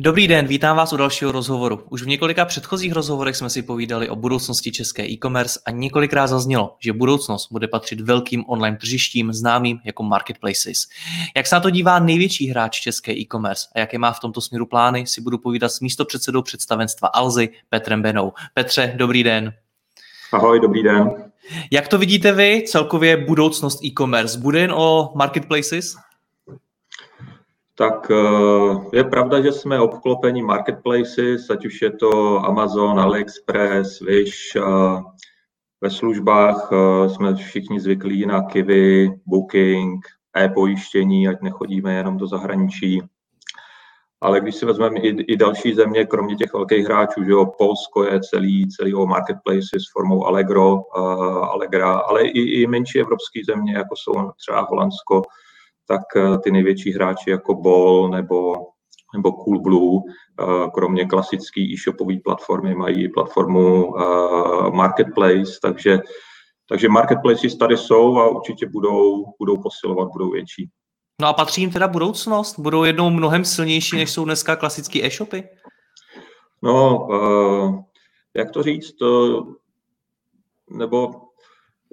Dobrý den, vítám vás u dalšího rozhovoru. Už v několika předchozích rozhovorech jsme si povídali o budoucnosti české e-commerce a několikrát zaznělo, že budoucnost bude patřit velkým online tržištím známým jako marketplaces. Jak se na to dívá největší hráč české e-commerce a jaké má v tomto směru plány, si budu povídat s místopředsedou představenstva Alzy Petrem Benou. Petře, dobrý den. Ahoj, dobrý den. Jak to vidíte vy, celkově budoucnost e-commerce? Bude jen o marketplaces? Tak eh, je pravda, že jsme obklopeni marketplaces, ať už je to Amazon, AliExpress, Wish. Eh, ve službách eh, jsme všichni zvyklí na Kiwi, Booking, e-pojištění, ať nechodíme jenom do zahraničí. Ale když si vezmeme i, i další země, kromě těch velkých hráčů, že jo, Polsko je celý, celý o marketplaces s formou Allegro, uh, Allegra, ale i, i menší evropské země, jako jsou třeba Holandsko, tak eh, ty největší hráči jako Ball nebo, nebo Coolblue, eh, kromě klasické e-shopové platformy, mají platformu eh, Marketplace, takže, takže marketplaces tady jsou a určitě budou, budou posilovat, budou větší. No a patří jim teda budoucnost? Budou jednou mnohem silnější, než jsou dneska klasické e-shopy? No, jak to říct, nebo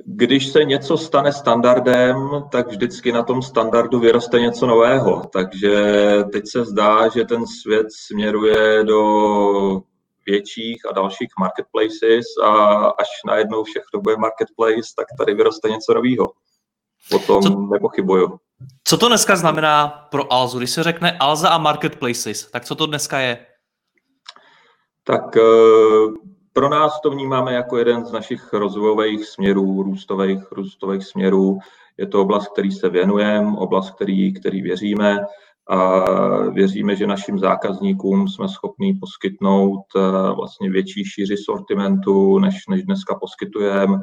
když se něco stane standardem, tak vždycky na tom standardu vyroste něco nového. Takže teď se zdá, že ten svět směruje do větších a dalších marketplaces a až najednou všechno bude marketplace, tak tady vyroste něco nového. O tom co, nepochybuju. Co to dneska znamená pro Alzu? Když se řekne Alza a marketplaces, tak co to dneska je? Tak eh, pro nás to vnímáme jako jeden z našich rozvojových směrů, růstových, růstových směrů. Je to oblast, který se věnujeme, oblast, který, který věříme a věříme, že našim zákazníkům jsme schopni poskytnout eh, vlastně větší šíři sortimentu, než, než dneska poskytujeme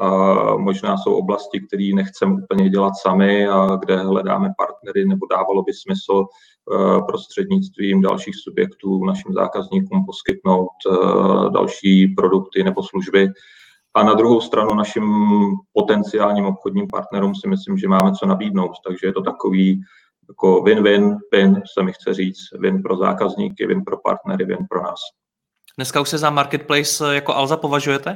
a možná jsou oblasti, které nechceme úplně dělat sami a kde hledáme partnery nebo dávalo by smysl prostřednictvím dalších subjektů našim zákazníkům poskytnout eh, další produkty nebo služby. A na druhou stranu našim potenciálním obchodním partnerům si myslím, že máme co nabídnout. Takže je to takový jako win-win, win se mi chce říct, win pro zákazníky, win pro partnery, win pro nás. Dneska už se za marketplace jako Alza považujete?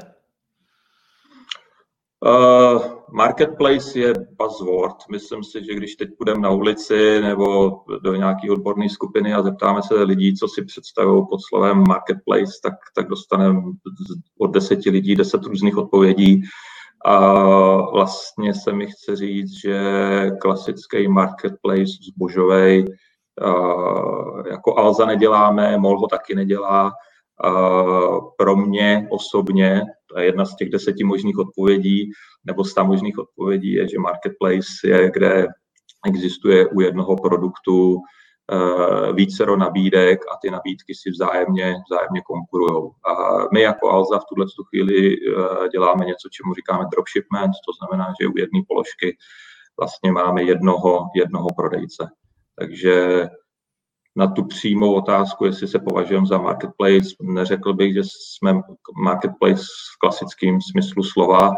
Uh, marketplace je buzzword. Myslím si, že když teď půjdeme na ulici nebo do nějaké odborné skupiny a zeptáme se lidí, co si představují pod slovem marketplace, tak, tak dostaneme od deseti lidí deset různých odpovědí. A vlastně se mi chce říct, že klasický marketplace zbožovej uh, jako Alza neděláme, MOL ho taky nedělá, pro mě osobně, je jedna z těch deseti možných odpovědí, nebo sta možných odpovědí je, že marketplace je, kde existuje u jednoho produktu uh, vícero nabídek a ty nabídky si vzájemně, vzájemně konkurují. A my jako Alza v tuhle chvíli uh, děláme něco, čemu říkáme dropshipment, to znamená, že u jedné položky vlastně máme jednoho, jednoho prodejce. Takže na tu přímou otázku, jestli se považujeme za marketplace, neřekl bych, že jsme marketplace v klasickém smyslu slova,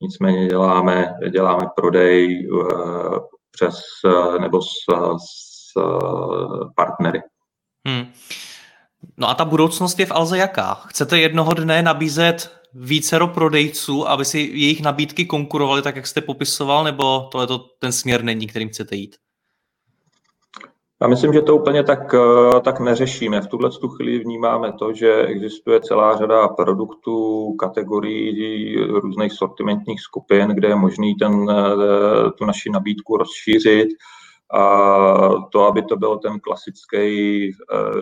nicméně děláme, děláme prodej uh, přes uh, nebo s, s uh, partnery. Hmm. No a ta budoucnost je v Alze jaká? Chcete jednoho dne nabízet vícero prodejců, aby si jejich nabídky konkurovaly tak, jak jste popisoval, nebo tohle ten směr není, kterým chcete jít? Já myslím, že to úplně tak, eh, tak neřešíme. V tuhle chvíli vnímáme to, že existuje celá řada produktů, kategorií, různých sortimentních skupin, kde je možný ten, eh, tu naši nabídku rozšířit A to, aby to byl ten klasický,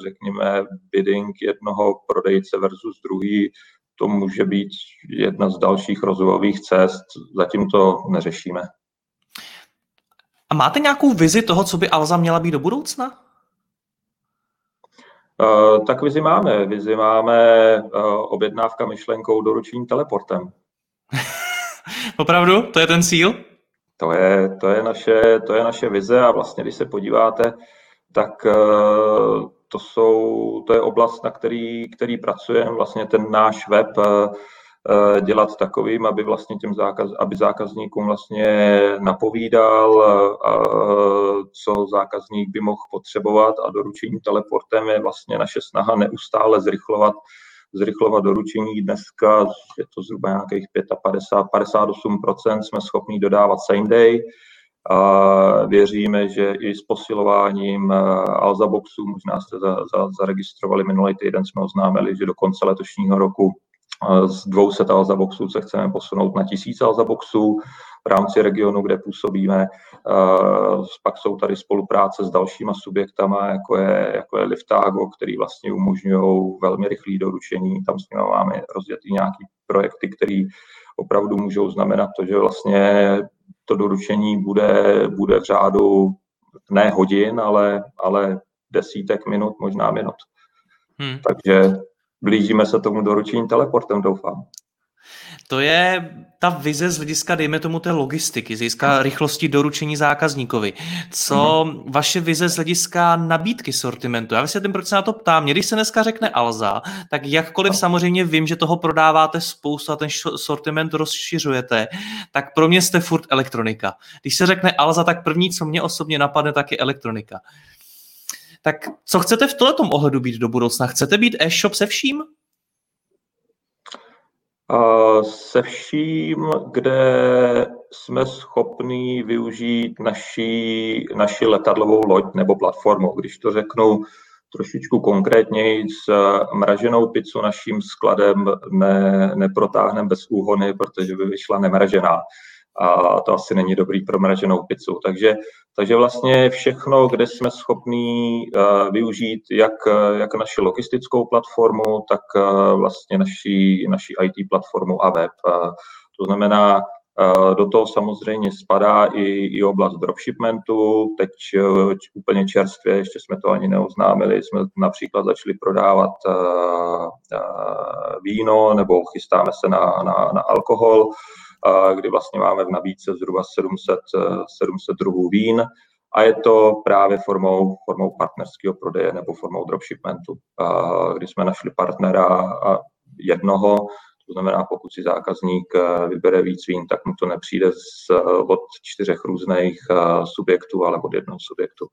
řekněme, bidding jednoho prodejce versus druhý, to může být jedna z dalších rozvojových cest. Zatím to neřešíme. A máte nějakou vizi toho, co by Alza měla být do budoucna? Uh, tak vizi máme. Vizi máme uh, objednávka myšlenkou doručení teleportem. Opravdu? To je ten cíl? To je, to, je naše, to je naše vize a vlastně, když se podíváte, tak uh, to, jsou, to je oblast, na který, který pracujeme. Vlastně ten náš web dělat takovým, aby vlastně těm zákaz, aby zákazníkům vlastně napovídal, a, co zákazník by mohl potřebovat a doručení teleportem je vlastně naše snaha neustále zrychlovat zrychlovat doručení. Dneska je to zhruba nějakých 55, 58% jsme schopni dodávat same day. A věříme, že i s posilováním eh, Alza Boxu, možná jste za, za, zaregistrovali minulý týden, jsme oznámili, že do konce letošního roku z 200 Alza boxů se chceme posunout na 1000 Alza boxů v rámci regionu, kde působíme. Pak jsou tady spolupráce s dalšíma subjektama, jako je, jako je Liftago, který vlastně umožňují velmi rychlé doručení. Tam s nimi máme rozjetý nějaký projekty, které opravdu můžou znamenat to, že vlastně to doručení bude, bude v řádu ne hodin, ale, ale desítek minut, možná minut. Hmm. Takže blížíme se tomu doručení teleportem, doufám. To je ta vize z hlediska, dejme tomu, té logistiky, z hlediska rychlosti doručení zákazníkovi. Co uh-huh. vaše vize z hlediska nabídky sortimentu? Já vysvětlím, proč se na to ptám. Mě, když se dneska řekne Alza, tak jakkoliv no. samozřejmě vím, že toho prodáváte spoustu a ten sortiment rozšiřujete, tak pro mě jste furt elektronika. Když se řekne Alza, tak první, co mě osobně napadne, tak je elektronika. Tak co chcete v tomto ohledu být do budoucna? Chcete být e-shop se vším? Uh, se vším, kde jsme schopni využít naši, naši letadlovou loď nebo platformu. Když to řeknu trošičku konkrétněji, s mraženou pizzu naším skladem ne, neprotáhneme bez úhony, protože by vyšla nemražená a to asi není dobrý pro mraženou pizzu. Takže, takže vlastně všechno, kde jsme schopní uh, využít jak, jak naši logistickou platformu, tak uh, vlastně naši, naši IT platformu a web. To znamená, do toho samozřejmě spadá i, i oblast dropshipmentu. Teď úplně čerstvě, ještě jsme to ani neoznámili, jsme například začali prodávat víno nebo chystáme se na, na, na alkohol kdy vlastně máme v nabídce zhruba 700, 700 druhů vín a je to právě formou, formou partnerského prodeje nebo formou dropshipmentu, kdy jsme našli partnera jednoho, to znamená, pokud si zákazník e, vybere víc vín, tak mu to nepřijde z, od čtyřech různých subjektů, ale od jednoho subjektu.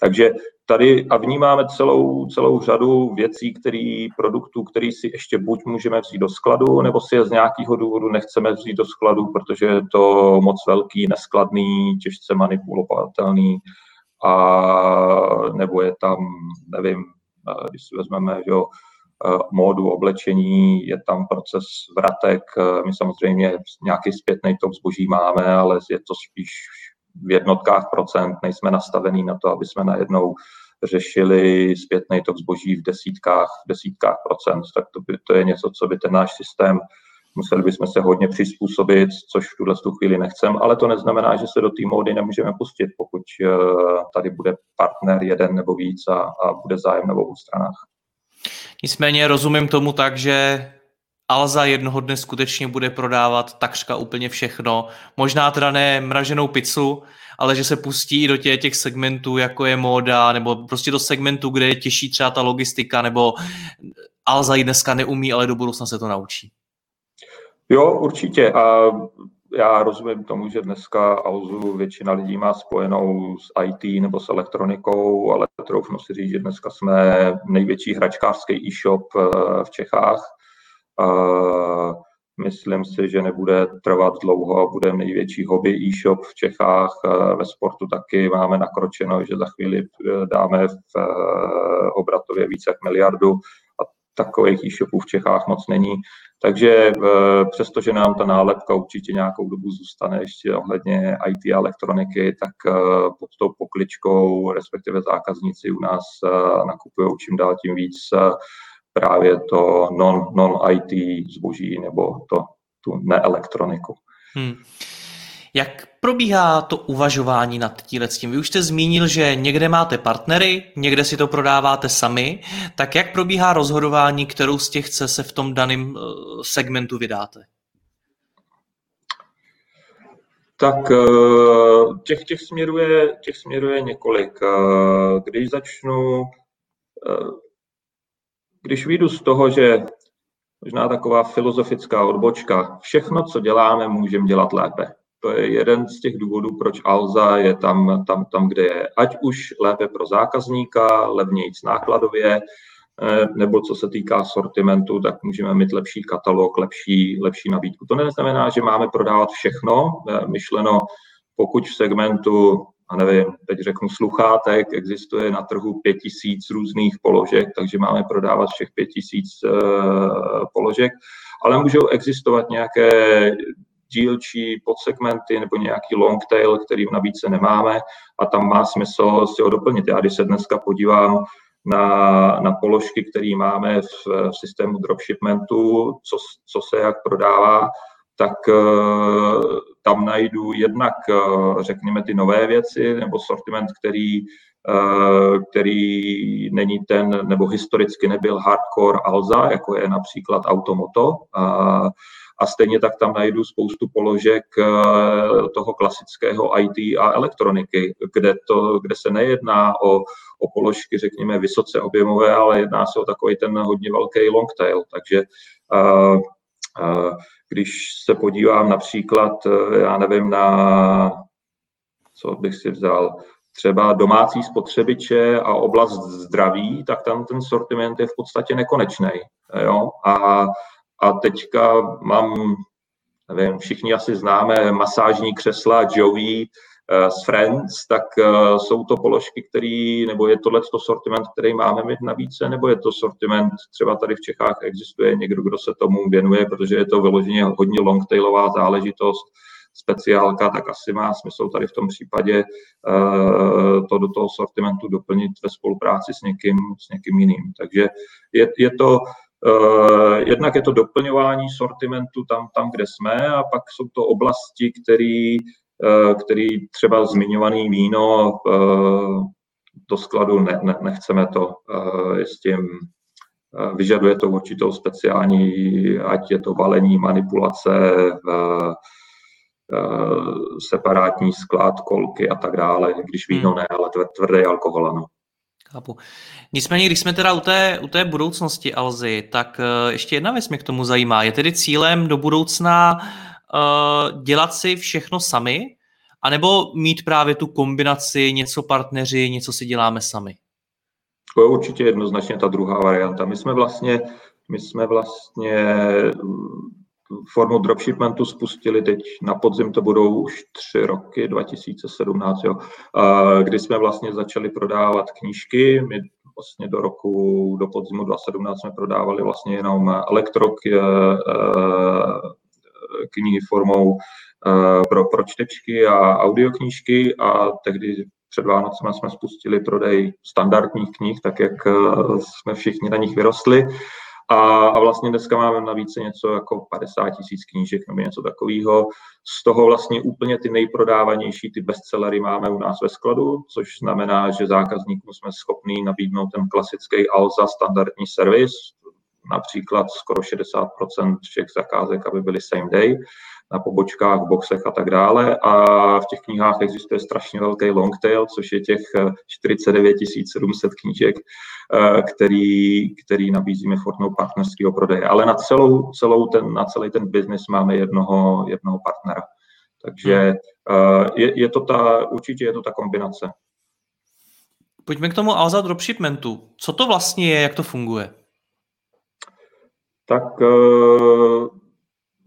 Takže tady a vnímáme celou, celou řadu věcí, který, produktů, který si ještě buď můžeme vzít do skladu, nebo si je z nějakého důvodu nechceme vzít do skladu, protože je to moc velký, neskladný, těžce manipulovatelný, a nebo je tam, nevím, když si vezmeme, že jo, módu oblečení, je tam proces vratek, my samozřejmě nějaký zpětný top zboží máme, ale je to spíš v jednotkách procent, nejsme nastavení na to, aby jsme najednou řešili zpětný tok zboží v desítkách, v desítkách procent, tak to, by, to je něco, co by ten náš systém museli bychom se hodně přizpůsobit, což v tuhle chvíli nechcem, ale to neznamená, že se do té módy nemůžeme pustit, pokud eh, tady bude partner jeden nebo víc a, a bude zájem na obou stranách. Nicméně rozumím tomu tak, že Alza jednoho dne skutečně bude prodávat takřka úplně všechno. Možná teda ne mraženou pizzu, ale že se pustí do těch, těch segmentů, jako je móda, nebo prostě do segmentu, kde je těžší třeba ta logistika, nebo Alza ji dneska neumí, ale do budoucna se to naučí. Jo, určitě. A já rozumím tomu, že dneska Alzu většina lidí má spojenou s IT nebo s elektronikou, ale troufnu si říct, že dneska jsme největší hračkářský e-shop eh, v Čechách Myslím si, že nebude trvat dlouho a bude největší hobby e-shop v Čechách. Ve sportu taky máme nakročeno, že za chvíli e, dáme v e, obratově více jak miliardu a takových e-shopů v Čechách moc není. Takže eh, přestože nám ta nálepka určitě nějakou dobu zůstane ještě ohledně IT a elektroniky, tak eh, pod tou pokličkou, respektive zákazníci u nás eh, nakupují čím dál tím víc právě to non, non-IT zboží nebo to, tu neelektroniku. Hmm. Jak probíhá to uvažování nad tím? Vy už jste zmínil, že někde máte partnery, někde si to prodáváte sami, tak jak probíhá rozhodování, kterou z těch se v tom daném eh, segmentu vydáte? Tak eh, těch, těch, směrů je, těch směrů je několik. Eh, když začnu, když vyjdu z toho, že možná taková filozofická odbočka, všechno, co děláme, můžeme dělat lépe. To je jeden z těch důvodů, proč Alza je tam, tam, tam kde je. Ať už lépe pro zákazníka, levnějc nákladově, eh, nebo co se týká sortimentu, tak můžeme mít lepší katalog, lepší, lepší nabídku. To neznamená, že máme prodávat všechno, eh, myšleno, pokud v segmentu, a nevím, teď řeknu sluchátek, existuje na trhu pět tisíc různých položek, takže máme prodávat všech pět tisíc uh, položek, ale můžou existovat nějaké dílčí podsegmenty nebo nějaký long tail, který v nabídce nemáme a tam má smysl si ho doplnit. Já když se dneska podívám na, na položky, které máme v, v systému dropshipmentu, co, co se jak prodává, tak uh, tam najdu jednak, uh, řekněme, ty nové věci nebo sortiment, který, uh, který není ten, nebo historicky nebyl hardcore Alza, jako je například Automoto. A stejně tak tam najdu spoustu položek eh, toho klasického IT a elektroniky, kde, to, kde se nejedná o, o položky, řekněme, vysoce objemové, ale jedná se o takový ten hodně velký long tail. Takže když se podívám například, já nevím, na co bych si vzal, třeba domácí spotřebiče a oblast zdraví, tak tam ten sortiment je v podstatě nekonečný. A a teďka mám, nevím, všichni asi známe masážní křesla Joey z Friends, tak uh, jsou to položky, které, nebo je tohle to sortiment, který máme mít na více, nebo je to sortiment, třeba tady v Čechách existuje někdo, kdo se tomu věnuje, protože je to vyloženě hodně longtailová záležitost, speciálka, tak asi má smysl tady v tom případě uh, to do toho sortimentu doplnit ve spolupráci s někým, s někým jiným. Takže je, je to Eh, jednak je to doplňování sortimentu tam, tam, kde jsme, a pak jsou to oblasti, který, eh, který třeba zmiňovaný víno eh, do skladu ne, ne, nechceme to s tím vyžaduje to určitou speciální, ať je to balení, manipulace, separátní sklad, kolky a tak dále, když víno hmm. ne, ale tvrdý alkohol, ano. Chápu. Nicméně, když jsme teda u té, u té budoucnosti Alzy, tak ještě jedna věc mě k tomu zajímá. Je tedy cílem do budoucna uh, dělat si všechno sami, anebo mít právě tu kombinaci něco partneři, něco si děláme sami? To je určitě jednoznačně ta druhá varianta. My jsme vlastně, my jsme vlastně formu dropshipmentu spustili teď na podzim, to budou už tři roky, 2017, jo, kdy jsme vlastně začali prodávat knížky. My vlastně do roku, do podzimu 2017 jsme prodávali vlastně jenom elektrok eh, eh, knihy formou eh, pro, pro čtečky a audioknížky a tehdy před Vánocem jsme spustili prodej standardních knih, tak jak jsme všichni na nich vyrostli. A, a vlastně dneska máme navíc něco jako 50 tisíc knížek nebo něco takového. Z toho vlastně úplně ty nejprodávanější, ty bestsellery máme u nás ve skladu, což znamená, že zákazníkům jsme schopní nabídnout ten klasický Alza standardní servis, například skoro 60% všech zakázek, aby byly same day na pobočkách, boxech a tak dále. A v těch knihách existuje strašně velký long tail, což je těch 49 eh, 700 knížek, eh, který, který nabízíme formou partnerského prodeje. Ale na, celou, celou ten, na celý ten biznis máme jednoho, jednoho partnera. Takže hmm. eh, je, je to ta, určitě je to ta kombinace. Pojďme k tomu Alza dropshipmentu. Co to vlastně je, jak to funguje? Tak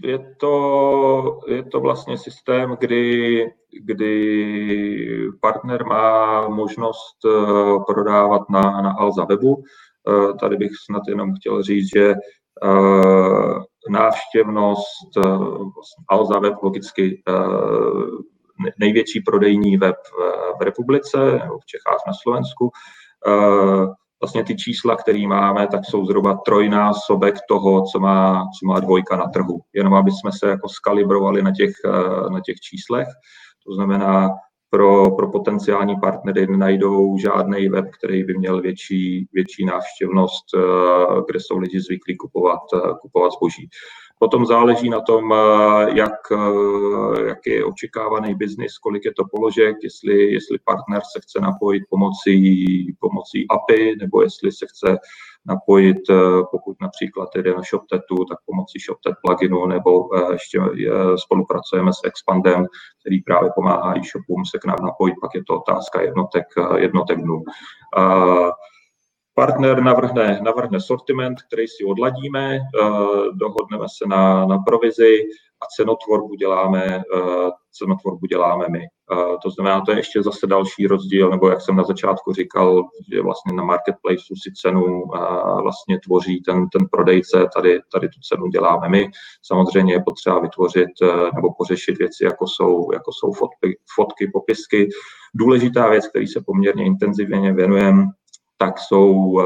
je to, je to vlastně systém, kdy, kdy partner má možnost eh, prodávat na, na Alza webu. tady bych snad jenom chtěl říct, že návštěvnost, vlastně Alza web logicky největší prodejní web v republice, v Čechách na Slovensku. Vlastně ty čísla, které máme, tak jsou zhruba trojnásobek toho, co má, co má dvojka na trhu. Jenom aby jsme se jako skalibrovali na těch, na těch číslech. To znamená, pro, pro potenciální partnery nenajdou žádný web, který by měl větší, větší návštěvnost, eh, kde jsou lidi zvyklí kupovat, eh, kupovat zboží. Potom záleží na tom, eh, jak, jak je očekávaný biznis, kolik je to položek, jestli, jestli partner se chce napojit pomocí, pomocí API, nebo jestli se chce napojit, eh, pokud například jde na ShopTetu, tak pomocí ShopTet pluginu, nebo eh, ještě spolupracujeme s Expandem, který právě pomáhá e-shopům se k nám napojit, pak je to otázka jednotek, eh, jednotek dnů. Partner navrhne, navrhne sortiment, který si odladíme, dohodneme se na, na provizi a cenotvorbu děláme, cenotvorbu děláme my. To znamená, to je ještě zase další rozdíl, nebo jak jsem na začátku říkal, že vlastně na marketplaceu si cenu vlastně tvoří ten, ten prodejce, tady, tady tu cenu děláme my. Samozřejmě je potřeba vytvořit nebo pořešit věci, jako jsou, jako jsou fotky, fotky, popisky. Důležitá věc, který se poměrně intenzivně věnujeme, tak, jsou,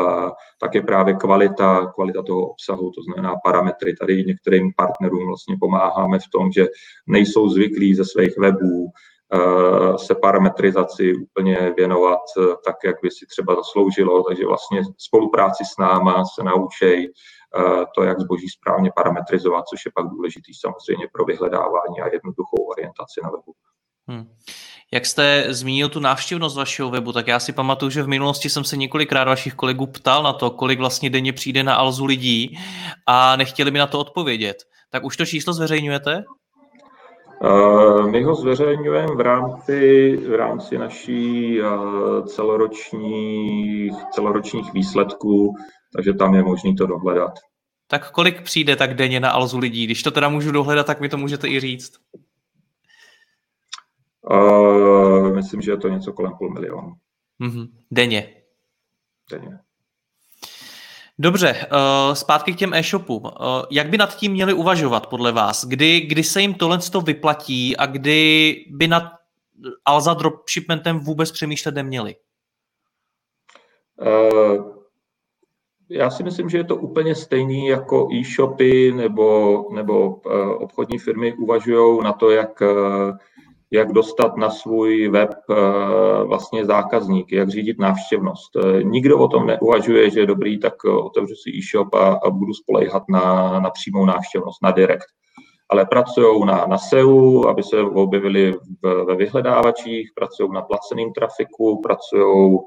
tak je právě kvalita, kvalita toho obsahu, to znamená parametry. Tady některým partnerům vlastně pomáháme v tom, že nejsou zvyklí ze svých webů se parametrizaci úplně věnovat tak, jak by si třeba zasloužilo, takže vlastně spolupráci s náma se naučej to, jak zboží správně parametrizovat, což je pak důležitý samozřejmě pro vyhledávání a jednoduchou orientaci na webu. Hmm. Jak jste zmínil tu návštěvnost vašeho webu, tak já si pamatuju, že v minulosti jsem se několikrát vašich kolegů ptal na to, kolik vlastně denně přijde na Alzu lidí a nechtěli mi na to odpovědět. Tak už to číslo zveřejňujete? Uh, my ho zveřejňujeme v rámci, v rámci naší uh, celoročních, celoročních výsledků, takže tam je možné to dohledat. Tak kolik přijde tak denně na Alzu lidí? Když to teda můžu dohledat, tak mi to můžete i říct. Uh, myslím, že je to něco kolem půl milionu. Mm-hmm. Denně. Denně. Dobře, uh, zpátky k těm e-shopům. Uh, jak by nad tím měli uvažovat podle vás? Kdy, kdy se jim tohle to vyplatí a kdy by nad Alza dropshipmentem vůbec přemýšlet neměli? Uh, já si myslím, že je to úplně stejný jako e-shopy nebo, nebo obchodní firmy uvažují na to, jak jak dostat na svůj web eh, vlastně zákazníky, jak řídit návštěvnost. Eh, nikdo o tom neuvažuje, že je dobrý, tak eh, otevřu si e-shop a, a budu spolejhat na, na přímou návštěvnost, na direct. Ale pracují na, na SEO, aby se objevili ve vyhledávačích, pracují na placeném trafiku, pracují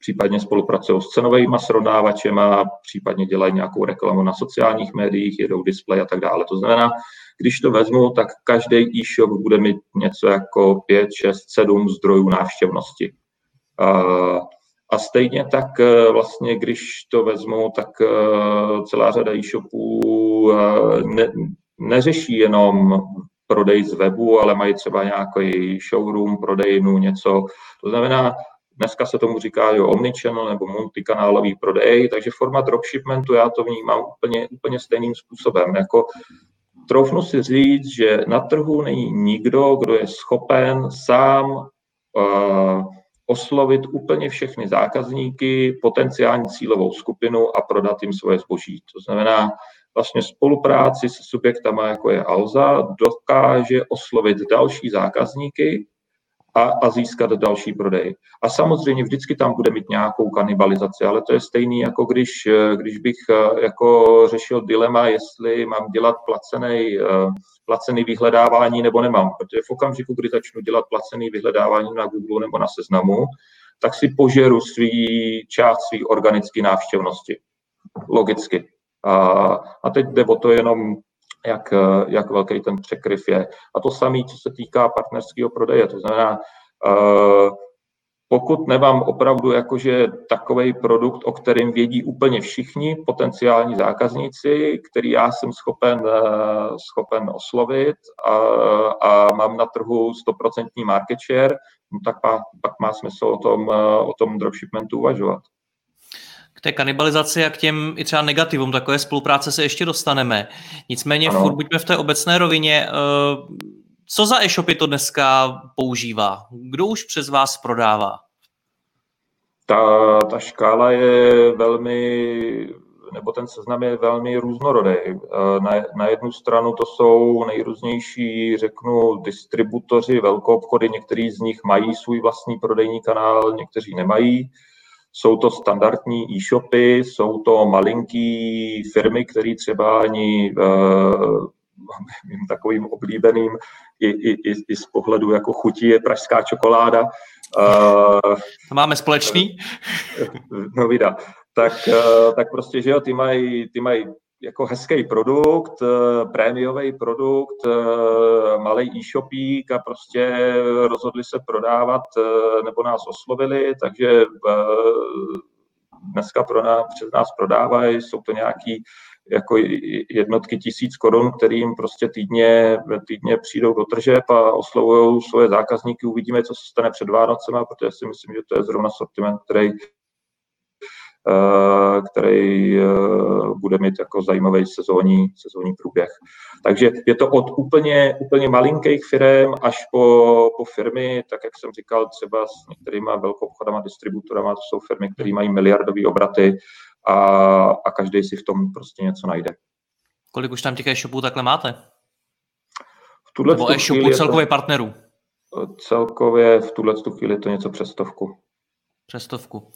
případně spolupracují s cenovými srovnávačema, případně dělají nějakou reklamu na sociálních médiích, jedou display a tak dále. To znamená, když to vezmu, tak každý e-shop bude mít něco jako 5, 6, 7 zdrojů návštěvnosti. A stejně tak e, vlastně, když to vezmu, tak e, celá řada e-shopů e, ne, neřeší jenom prodej z webu, ale mají třeba nějaký showroom, prodejnu, něco. To znamená, dneska se tomu říká jo, omnichannel nebo multikanálový prodej, takže forma dropshipmentu já to vnímám úplně, úplně stejným způsobem. Jako troufnu si říct, že na trhu není nikdo, kdo je schopen sám uh, oslovit úplně všechny zákazníky, potenciální cílovou skupinu a prodat jim svoje zboží. To znamená, vlastně spolupráci se subjektama, jako je Alza, dokáže oslovit další zákazníky a, a získat další prodej. A samozřejmě vždycky tam bude mít nějakou kanibalizaci, ale to je stejný, jako když, když bych eh, jako řešil dilema, jestli mám dělat placený, eh, placený vyhledávání nebo nemám. Protože v okamžiku, kdy začnu dělat placený vyhledávání na Google nebo na seznamu, tak si požeru svý část svý organické návštěvnosti. Logicky. A, a teď jde o to jenom jak, eh, jak velký ten překryv je. A to samé, co se týká partnerského prodeje. To znamená, eh, pokud nemám opravdu jakože takový produkt, o kterém vědí úplně všichni potenciální zákazníci, který já jsem schopen, eh, schopen oslovit a, a mám na trhu 100% market share, no tak má, pak má smysl o tom, o tom dropshipmentu uvažovat. K té kanibalizaci a k těm i třeba negativům takové spolupráce se ještě dostaneme. Nicméně ano. furt buďme v té obecné rovině. Eh, co za e-shopy to dneska používá? Kdo už přes vás prodává? Ta, ta škála je velmi, nebo ten seznam je velmi různorodý. Eh, na, na jednu stranu to jsou nejrůznější, řeknu, distributoři, velkou obchody, některý z nich mají svůj vlastní prodejní kanál, někteří nemají. Jsou to standardní e-shopy, jsou to malinký firmy, které třeba ani mým takovým oblíbeným i, i, i, i z pohledu jako chutí je pražská čokoláda. To máme společný? No vida. Tak, tak prostě, že jo, ty mají ty maj jako hezký produkt, uh, prémiový produkt, uh, malý e-shopík a prostě rozhodli se prodávat uh, nebo nás oslovili, takže dneska pro nás, přes nás prodávají, jsou to nějaký jako jednotky tisíc korun, kterým prostě týdně, týdně přijdou do tržeb a oslovují svoje zákazníky. Uvidíme, co se stane před Vánocema, protože si myslím, že to je zrovna sortiment, který eh, který eh, bude mít jako zajímavý sezónní, sezónní průběh. Takže je to od úplně, úplně malinkých firm až po, po firmy, tak jak jsem říkal, třeba s některými velkou obchodama, distributorama, to jsou firmy, které mají miliardové obraty, a, a každý si v tom prostě něco najde. Kolik už tam těch e-shopů takhle máte? V tuhle Nebo e-shopů celkově to, partnerů? Celkově v tuhle chvíli je to něco přes stovku. Přes stovku.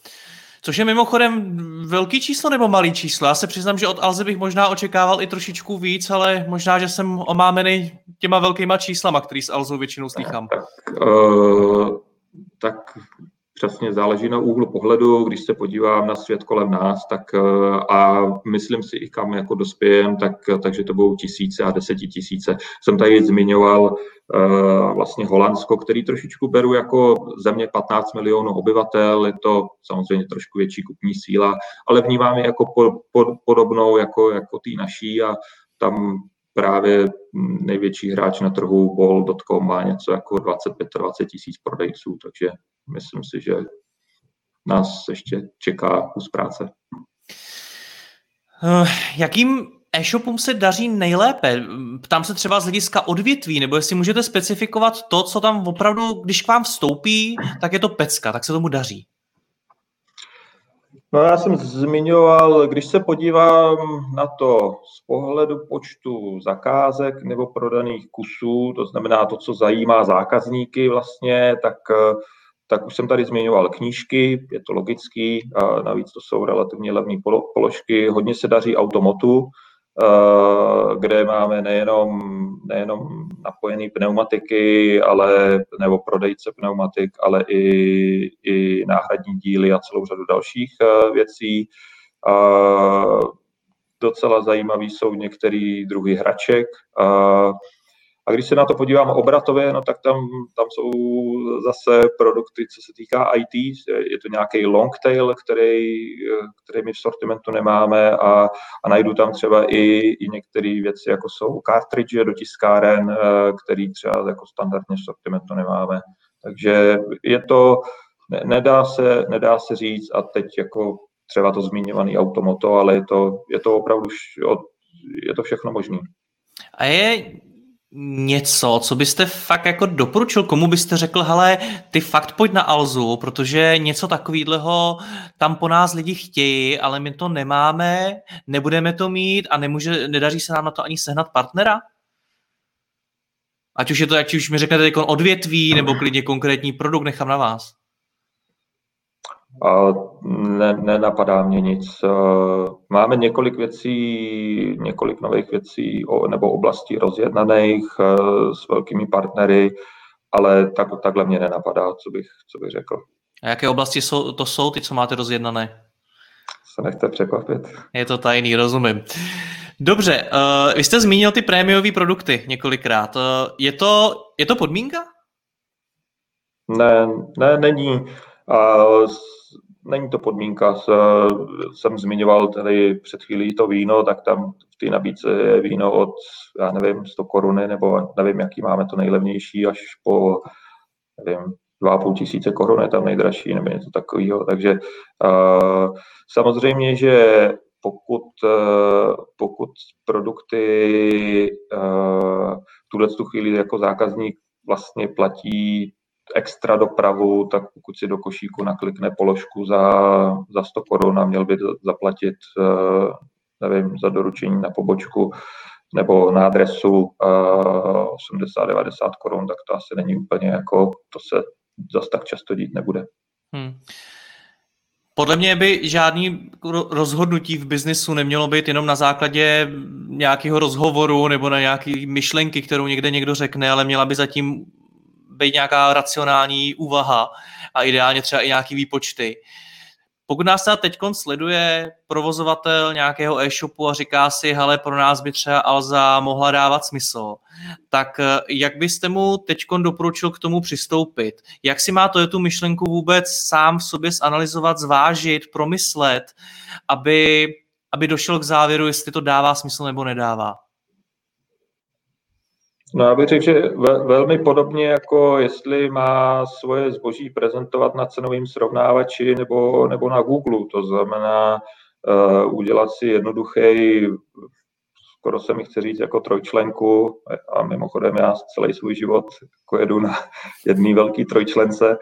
Což je mimochodem velký číslo nebo malý číslo? Já se přiznám, že od Alze bych možná očekával i trošičku víc, ale možná, že jsem omámený těma velkýma číslama, který s Alzou většinou slychám. Tak, uh, tak přesně záleží na úhlu pohledu, když se podívám na svět kolem nás, tak eh, a myslím si i kam jako dospějem, tak, takže to budou tisíce a desetitisíce. Jsem tady zmiňoval uh, vlastně Holandsko, který trošičku beru jako země 15 milionů obyvatel, je to samozřejmě trošku větší kupní síla, ale vnímám je jako po, po, podobnou jako, jako tý naší a tam právě největší hráč na trhu Bol.com má něco jako 25-20 tisíc prodejců, takže myslím si, že nás ještě čeká kus práce. Uh, jakým e-shopům se daří nejlépe? Ptám se třeba z hlediska odvětví, nebo jestli můžete specifikovat to, co tam opravdu, když k vám vstoupí, tak je to pecka, tak se tomu daří. No já jsem zmiňoval, když se podívám na to z pohledu počtu zakázek nebo prodaných kusů, to znamená to, co zajímá zákazníky vlastně, tak, tak už jsem tady zmiňoval knížky, je to logický, a navíc to jsou relativně levné položky, hodně se daří automotu, Eh, kde máme nejenom, nejenom napojené pneumatiky, ale, nebo prodejce pneumatik, ale i, i náhradní díly a celou řadu dalších eh, věcí. Docela zajímavý jsou některé druhy hraček. A když se na to podívám obratově, no tak tam, tam jsou zase produkty, co se týká IT, je to nějaký long tail, který, který my v sortimentu nemáme a, a najdu tam třeba i, i některé věci, jako jsou cartridge do tiskáren, eh, který třeba jako standardně v sortimentu nemáme. Takže je to, nedá se, nedá se říct a teď jako třeba to zmiňovaný automoto, ale je to, je to opravdu, je to všechno možné. A je něco, co byste fakt jako doporučil, komu byste řekl, hele, ty fakt pojď na Alzu, protože něco takového tam po nás lidi chtějí, ale my to nemáme, nebudeme to mít a nemůže, nedaří se nám na to ani sehnat partnera? Ať už je to, ať už mi řeknete jako odvětví, nebo klidně konkrétní produkt, nechám na vás. A ne, nenapadá mě nic. Máme několik věcí, několik nových věcí nebo oblastí rozjednaných s velkými partnery, ale tak, takhle mě nenapadá, co bych, co bych řekl. A jaké oblasti jsou, to jsou ty, co máte rozjednané? Se nechte překvapit. Je to tajný, rozumím. Dobře, uh, vy jste zmínil ty prémiové produkty několikrát. Uh, je, to, je to podmínka? Ne, ne, není. Uh, není to podmínka. Jsem zmiňoval tady před chvílí to víno, tak tam v té nabídce je víno od, já nevím, 100 koruny, nebo nevím, jaký máme to nejlevnější, až po, nevím, 2,5 tisíce korun je tam nejdražší nebo něco takového. Takže samozřejmě, že pokud, uh, pokud produkty v tuhle chvíli jako zákazník vlastně platí extra dopravu, tak pokud si do košíku naklikne položku za, za 100 korun a měl by zaplatit, nevím, za doručení na pobočku nebo na adresu 80-90 korun, tak to asi není úplně jako, to se zase tak často dít nebude. Hmm. Podle mě by žádný rozhodnutí v biznisu nemělo být jenom na základě nějakého rozhovoru nebo na nějaké myšlenky, kterou někde někdo řekne, ale měla by zatím být nějaká racionální úvaha a ideálně třeba i nějaký výpočty. Pokud nás teď sleduje provozovatel nějakého e-shopu a říká si, hele, pro nás by třeba Alza mohla dávat smysl, tak eh, jak byste mu teď doporučil k tomu přistoupit? Jak si má to tu myšlenku vůbec sám v sobě zanalizovat, zvážit, promyslet, aby, aby došel k závěru, jestli to dává smysl nebo nedává? No já bych řekl, že velmi podobně jako jestli má svoje zboží prezentovat na cenovém srovnávači nebo, nebo na Google, to znamená uh, udělat si jednoduchý skoro se mi chce říct jako trojčlenku a mimochodem já celý svůj život jako jedu na jedný velký trojčlence.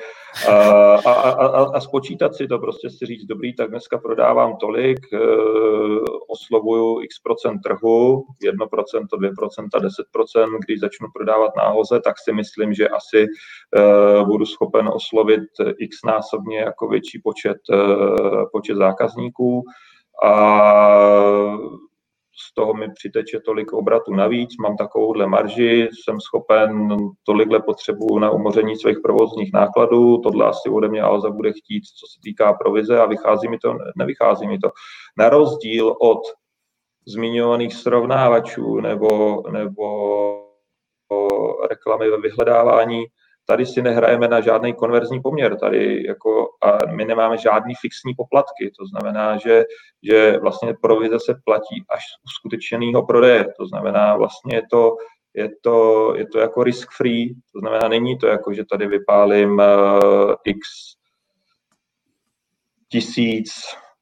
A, a, a, a spočítat si to, prostě si říct, dobrý, tak dneska prodávám tolik, e, oslovuju x procent trhu, 1%, 2%, 10%, když začnu prodávat náhoze, tak si myslím, že asi e, budu schopen oslovit x násobně jako větší počet, e, počet zákazníků. A z toho mi přiteče tolik obratu navíc, mám takovouhle marži, jsem schopen tolikhle potřebu na umoření svých provozních nákladů, tohle asi ode mě Alza bude chtít, co se týká provize a vychází mi to, nevychází mi to. Na rozdíl od zmiňovaných srovnávačů nebo, nebo reklamy ve vyhledávání, tady si nehrajeme na žádný konverzní poměr, tady jako, a my nemáme žádný fixní poplatky, to znamená, že, že vlastně provize se platí až z uskutečněného prodeje, to znamená vlastně je to, je to, je to jako risk free, to znamená, není to jako, že tady vypálím uh, x tisíc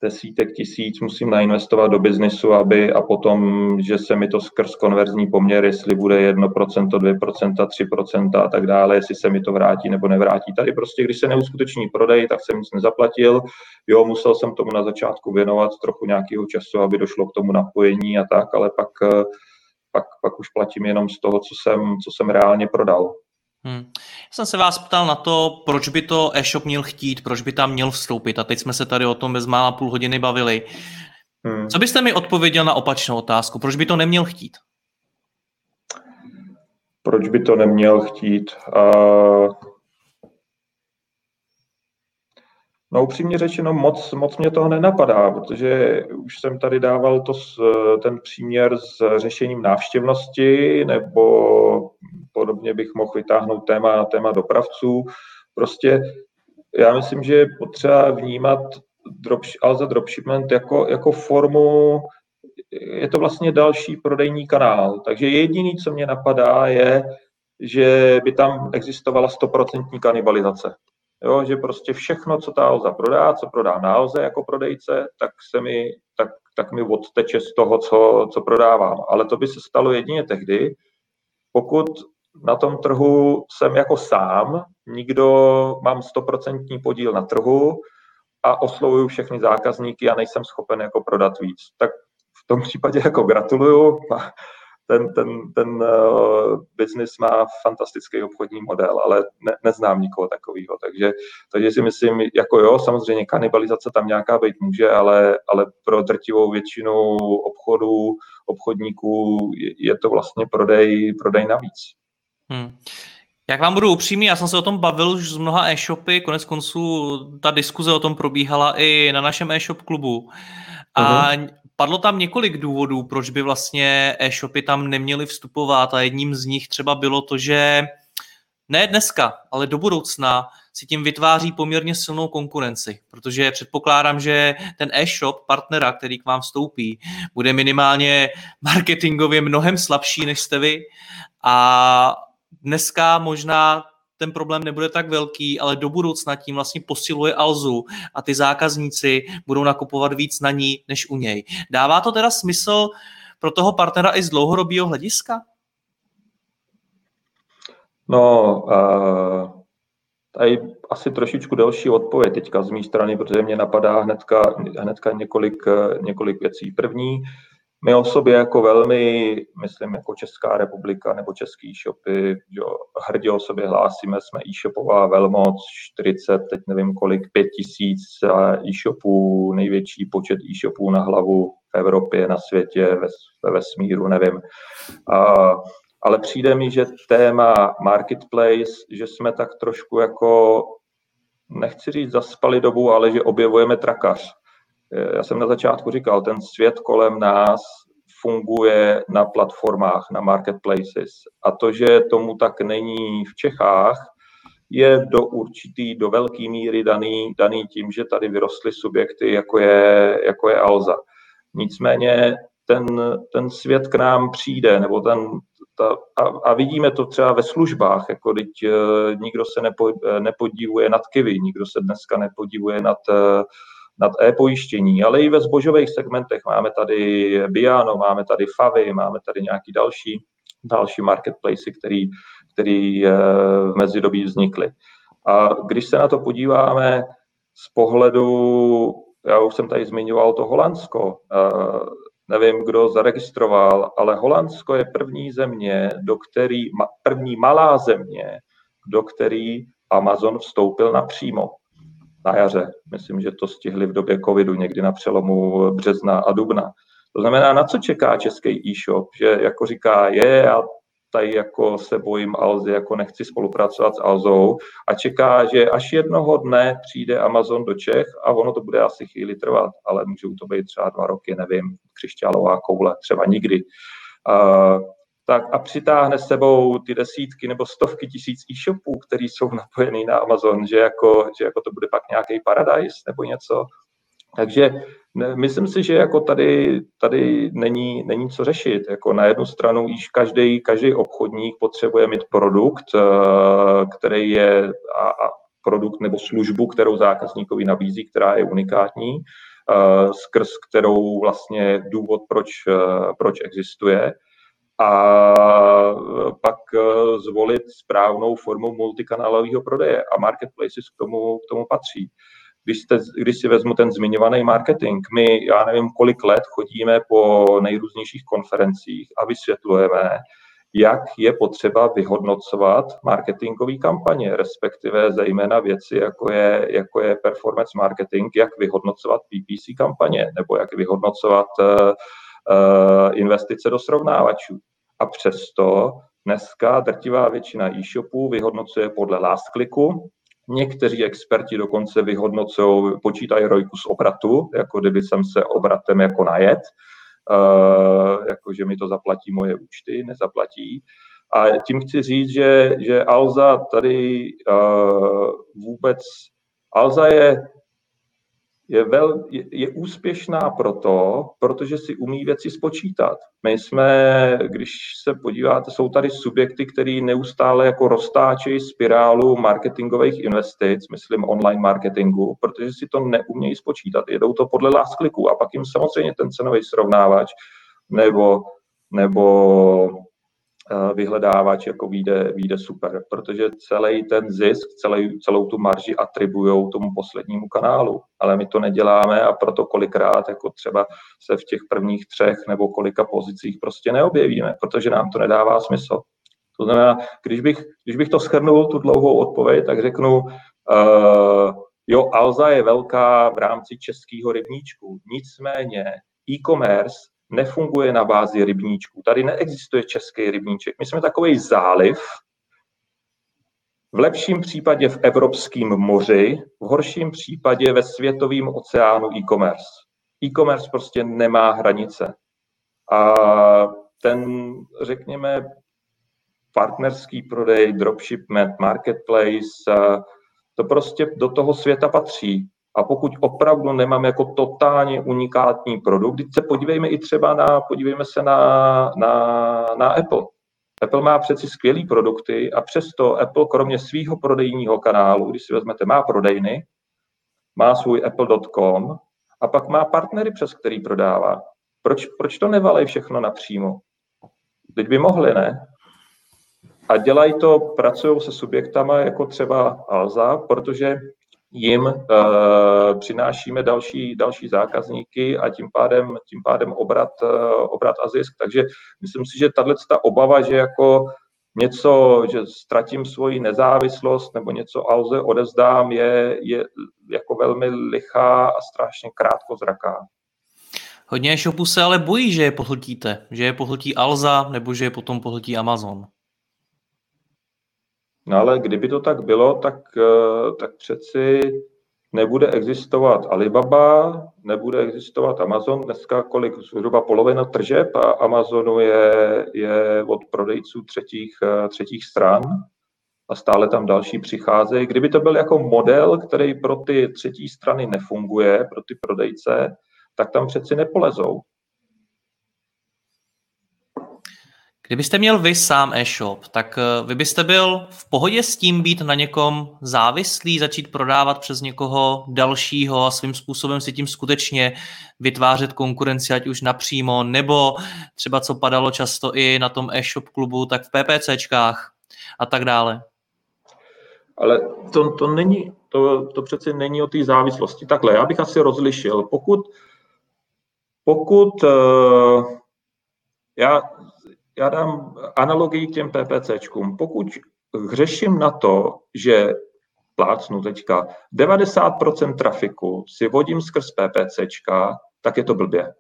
desítek tisíc musím nainvestovat do biznisu, aby a potom, že se mi to skrz konverzní poměr, jestli bude 1%, 2%, 3% a tak dále, jestli se mi to vrátí nebo nevrátí. Tady prostě, když se neuskuteční prodej, tak jsem nic nezaplatil. Jo, musel jsem tomu na začátku věnovat trochu nějakého času, aby došlo k tomu napojení a tak, ale pak, pak, pak už platím jenom z toho, co jsem, co jsem reálně prodal. Hmm. Já jsem se vás ptal na to, proč by to e-shop měl chtít, proč by tam měl vstoupit a teď jsme se tady o tom bezmála půl hodiny bavili. Hmm. Co byste mi odpověděl na opačnou otázku? Proč by to neměl chtít? Proč by to neměl chtít? Uh, No upřímně řečeno, moc, moc mě toho nenapadá, protože už jsem tady dával to, ten příměr s řešením návštěvnosti, nebo podobně bych mohl vytáhnout téma, téma dopravců. Prostě já myslím, že je potřeba vnímat drop, Alza Dropshipment jako, jako formu, je to vlastně další prodejní kanál. Takže jediný, co mě napadá, je, že by tam existovala stoprocentní kanibalizace. Jo, že prostě všechno, co ta Alza prodá, co prodá na Alze jako prodejce, tak se mi, tak, tak mi odteče z toho, co, co prodávám. Ale to by se stalo jedině tehdy, pokud na tom trhu jsem jako sám, nikdo, mám stoprocentní podíl na trhu a oslovuju všechny zákazníky a nejsem schopen jako prodat víc. Tak v tom případě jako gratuluju, ten, ten, ten uh, business má fantastický obchodní model, ale ne, neznám nikoho takového. Takže, takže si myslím, jako jo, samozřejmě kanibalizace tam nějaká být může, ale, ale pro drtivou většinu obchodů, obchodníků je, je to vlastně prodej, prodej navíc. Hmm. Jak vám budu upřímný, já jsem se o tom bavil už z mnoha e-shopy, konec konců ta diskuze o tom probíhala i na našem e-shop klubu. A uh-huh. Padlo tam několik důvodů, proč by vlastně e-shopy tam neměly vstupovat a jedním z nich třeba bylo to, že ne dneska, ale do budoucna si tím vytváří poměrně silnou konkurenci, protože předpokládám, že ten e-shop partnera, který k vám vstoupí, bude minimálně marketingově mnohem slabší, než jste vy. A dneska možná ten problém nebude tak velký, ale do budoucna tím vlastně posiluje Alzu a ty zákazníci budou nakupovat víc na ní než u něj. Dává to teda smysl pro toho partnera i z dlouhodobého hlediska? No, uh, tady asi trošičku delší odpověď teďka z mé strany, protože mě napadá hnedka, hnedka několik, několik věcí. První, my o sobě jako velmi, myslím, jako Česká republika nebo český e-shopy, jo, hrdě o sobě hlásíme, jsme e-shopová velmoc, 40, teď nevím kolik, 5 tisíc e-shopů, největší počet e-shopů na hlavu v Evropě, na světě, ve, ve vesmíru, nevím. A, ale přijde mi, že téma marketplace, že jsme tak trošku jako, nechci říct zaspali dobu, ale že objevujeme trakař já jsem na začátku říkal, ten svět kolem nás funguje na platformách, na marketplaces. A to, že tomu tak není v Čechách, je do určitý, do velké míry daný, daný tím, že tady vyrostly subjekty, jako je, jako je Alza. Nicméně ten, ten svět k nám přijde, nebo ten, ta, a, a vidíme to třeba ve službách, jako teď uh, nikdo se nepo, nepodívuje nad kivy, nikdo se dneska nepodívuje nad uh, nad e-pojištění, ale i ve zbožových segmentech. Máme tady Biano, máme tady Favy, máme tady nějaký další, další marketplace, který, který eh, v mezidobí vznikly. A když se na to podíváme z pohledu, já už jsem tady zmiňoval to Holandsko, eh, nevím, kdo zaregistroval, ale Holandsko je první země, do který, první malá země, do který Amazon vstoupil napřímo na jaře. Myslím, že to stihli v době covidu někdy na přelomu března a dubna. To znamená, na co čeká český e-shop, že jako říká, je, já tady jako se bojím Alzy, jako nechci spolupracovat s Alzou a čeká, že až jednoho dne přijde Amazon do Čech a ono to bude asi chvíli trvat, ale můžou to být třeba dva roky, nevím, křišťálová koule, třeba nikdy. Uh, tak a přitáhne sebou ty desítky nebo stovky tisíc e-shopů, které jsou napojený na Amazon, že jako, že jako to bude pak nějaký paradise nebo něco. Takže myslím si, že jako tady, tady není, není co řešit. Jako na jednu stranu již každý, každý obchodník potřebuje mít produkt, eh, který je a, a produkt nebo službu, kterou zákazníkovi nabízí, která je unikátní, eh, skrz kterou vlastně důvod, proč, eh, proč existuje a pak eh, zvolit správnou formu multikanálového prodeje a marketplaces k tomu, k tomu patří. Když, jste, když si vezmu ten zmiňovaný marketing, my, já nevím, kolik let chodíme po nejrůznějších konferencích a vysvětlujeme, jak je potřeba vyhodnocovat marketingové kampaně, respektive zejména věci, jako je, jako je performance marketing, jak vyhodnocovat PPC kampaně, nebo jak vyhodnocovat uh, investice do srovnávačů a přesto dneska drtivá většina e-shopů vyhodnocuje podle last clicku, Někteří experti dokonce vyhodnocují, počítají rojku z obratu, jako kdyby jsem se obratem jako najet, uh, jako že mi to zaplatí moje účty, nezaplatí. A tím chci říct, že, že Alza tady uh, vůbec, Alza je je, vel, je, je úspěšná proto, protože si umí věci spočítat. My jsme, když se podíváte, jsou tady subjekty, které neustále jako roztáčejí spirálu marketingových investic, myslím online marketingu, protože si to neumějí spočítat. Jedou to podle last kliku a pak jim samozřejmě ten cenový srovnávač nebo, nebo vyhledávač jako vyjde, vyjde super, protože celý ten zisk, celý, celou tu marži atribují tomu poslednímu kanálu, ale my to neděláme a proto kolikrát jako třeba se v těch prvních třech nebo kolika pozicích prostě neobjevíme, protože nám to nedává smysl. To znamená, když bych, když bych to schrnul, tu dlouhou odpověď, tak řeknu, uh, jo, Alza je velká v rámci českého rybníčku, nicméně e-commerce nefunguje na bázi rybníčků. Tady neexistuje český rybníček. My jsme takový záliv, v lepším případě v Evropském moři, v horším případě ve světovém oceánu e-commerce. E-commerce prostě nemá hranice. A ten, řekněme, partnerský prodej, dropshipment, marketplace, to prostě do toho světa patří. A pokud opravdu nemám jako totálně unikátní produkt, teď se podívejme i třeba na, podívejme se na, na, na Apple. Apple má přeci skvělé produkty a přesto Apple kromě svého prodejního kanálu, když si vezmete, má prodejny, má svůj apple.com a pak má partnery, přes který prodává. Proč, proč to nevalej všechno napřímo? Teď by mohli, ne? A dělají to, pracují se subjektama jako třeba Alza, protože jim uh, přinášíme další, další zákazníky a tím pádem, tím pádem obrat, uh, obrat a zisk. Takže myslím si, že tahle ta obava, že jako něco, že ztratím svoji nezávislost nebo něco Alze odezdám, je, je jako velmi lichá a strašně krátkozraká. Hodně e-shopů se ale bojí, že je pohltíte, že je pohltí Alza nebo že je potom pohltí Amazon. No ale kdyby to tak bylo, tak, eh, tak přeci nebude existovat Alibaba, nebude existovat Amazon. Dneska kolik, zhruba polovina tržeb a Amazonu je, je od prodejců třetích, eh, třetích stran a stále tam další přicházejí. Kdyby to byl jako model, který pro ty třetí strany nefunguje, pro ty prodejce, tak tam přeci nepolezou. Kdybyste měl vy sám e-shop, tak eh, vy byste byl v pohodě s tím být na někom závislý, začít prodávat přes někoho dalšího a svým způsobem si tím skutečně vytvářet konkurenci, ať už napřímo, nebo třeba co padalo často i na tom e-shop klubu, tak v PPCčkách a tak dále. Ale to, to není, to, to přece není o té závislosti. Takhle, já bych asi rozlišil. Pokud, pokud uh, já já dám analogii k těm PPCčkům. Pokud hřeším na to, že plácnu teďka 90% trafiku si vodím skrz PPCčka, tak je to blbě.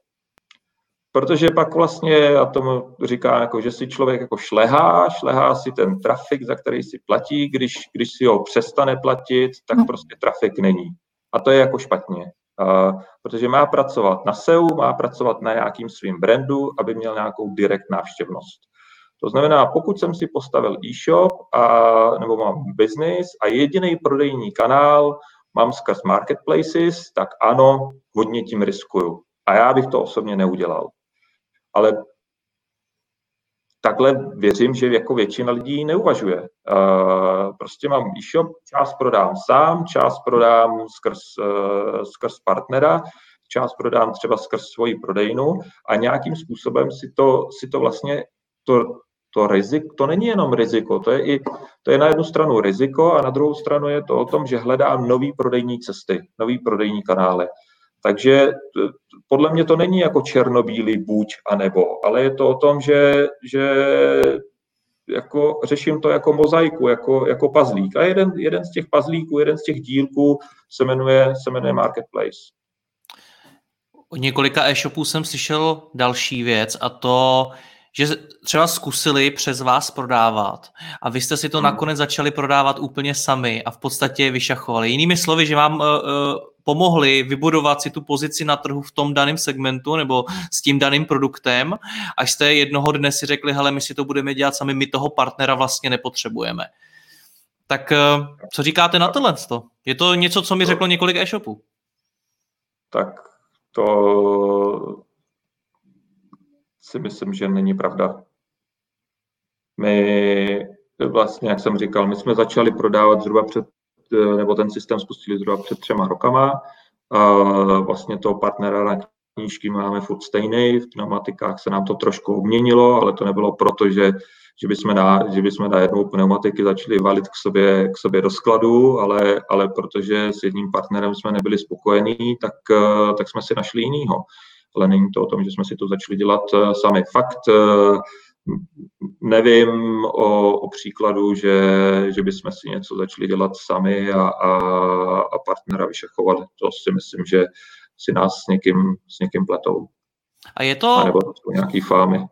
Protože pak vlastně, já tomu říkám, jako, že si člověk jako šlehá, šlehá si ten trafik, za který si platí, když, když si ho přestane platit, tak hm. prostě trafik není. A to je jako špatně protože má pracovat na SEO, má pracovat na nějakým svým brandu, aby měl nějakou direkt návštěvnost. To znamená, pokud jsem si postavil e-shop a, nebo mám business a jediný prodejní kanál mám skrz marketplaces, tak ano, hodně tím riskuju. A já bych to osobně neudělal. Ale takhle věřím, že jako většina lidí neuvažuje. Prostě mám e-shop, část prodám sám, část prodám skrz, e, skrz partnera, část prodám třeba skrz svoji prodejnu a nějakým způsobem si to, si to vlastně to, to riziko, to není jenom riziko, to je, i, to je na jednu stranu riziko a na druhou stranu je to o tom, že hledám nový prodejní cesty, nový prodejní kanály. Takže podle mě to není jako černobílý buď a nebo, ale je to o tom, že, že jako řeším to jako mozaiku, jako, jako pazlík. A jeden, jeden z těch pazlíků, jeden z těch dílků se jmenuje, se jmenuje Marketplace. Od několika e-shopů jsem slyšel další věc a to, že třeba zkusili přes vás prodávat a vy jste si to hmm. nakonec začali prodávat úplně sami a v podstatě vyšachovali. Jinými slovy, že vám uh, uh, pomohli vybudovat si tu pozici na trhu v tom daném segmentu nebo s tím daným produktem, až jste jednoho dne si řekli, hele, my si to budeme dělat sami, my toho partnera vlastně nepotřebujeme. Tak uh, co říkáte na tohle? Je to něco, co mi řeklo několik e-shopů? Tak to si myslím, že není pravda. My vlastně, jak jsem říkal, my jsme začali prodávat zhruba před, nebo ten systém spustili zhruba před třema rokama. Vlastně toho partnera na knížky máme furt stejný, v pneumatikách se nám to trošku obměnilo, ale to nebylo proto, že, že bychom na, že bychom na jednou pneumatiky začali valit k sobě, k sobě do skladu, ale, ale protože s jedním partnerem jsme nebyli spokojení, tak, tak jsme si našli jinýho ale není to o tom, že jsme si to začali dělat eh, sami. Fakt eh, nevím o, o příkladu, že, že bychom si něco začali dělat sami a, a, a partnera vyšachovali. To si myslím, že si nás s někým, s někým pletou. A je to... A nebo to nějaký fámy.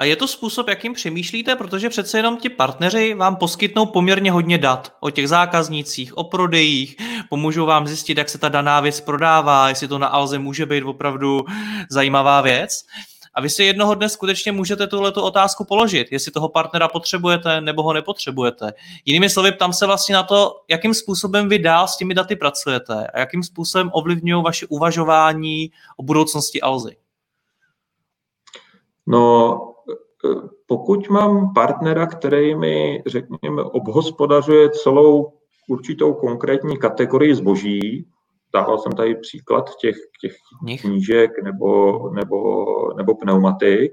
A je to způsob, jakým přemýšlíte, protože přece jenom ti partneři vám poskytnou poměrně hodně dat o těch zákaznících, o prodejích, pomůžou vám zjistit, jak se ta daná věc prodává, jestli to na Alze může být opravdu zajímavá věc. A vy si jednoho dne skutečně můžete tuhleto otázku položit, jestli toho partnera potřebujete nebo ho nepotřebujete. Jinými slovy, ptám se vlastně na to, jakým způsobem vy dál s těmi daty pracujete a jakým způsobem ovlivňují vaše uvažování o budoucnosti Alzy. No, pokud mám partnera, který mi, řekněme, obhospodařuje celou určitou konkrétní kategorii zboží, dával jsem tady příklad těch, těch knížek nebo, nebo, nebo pneumatik,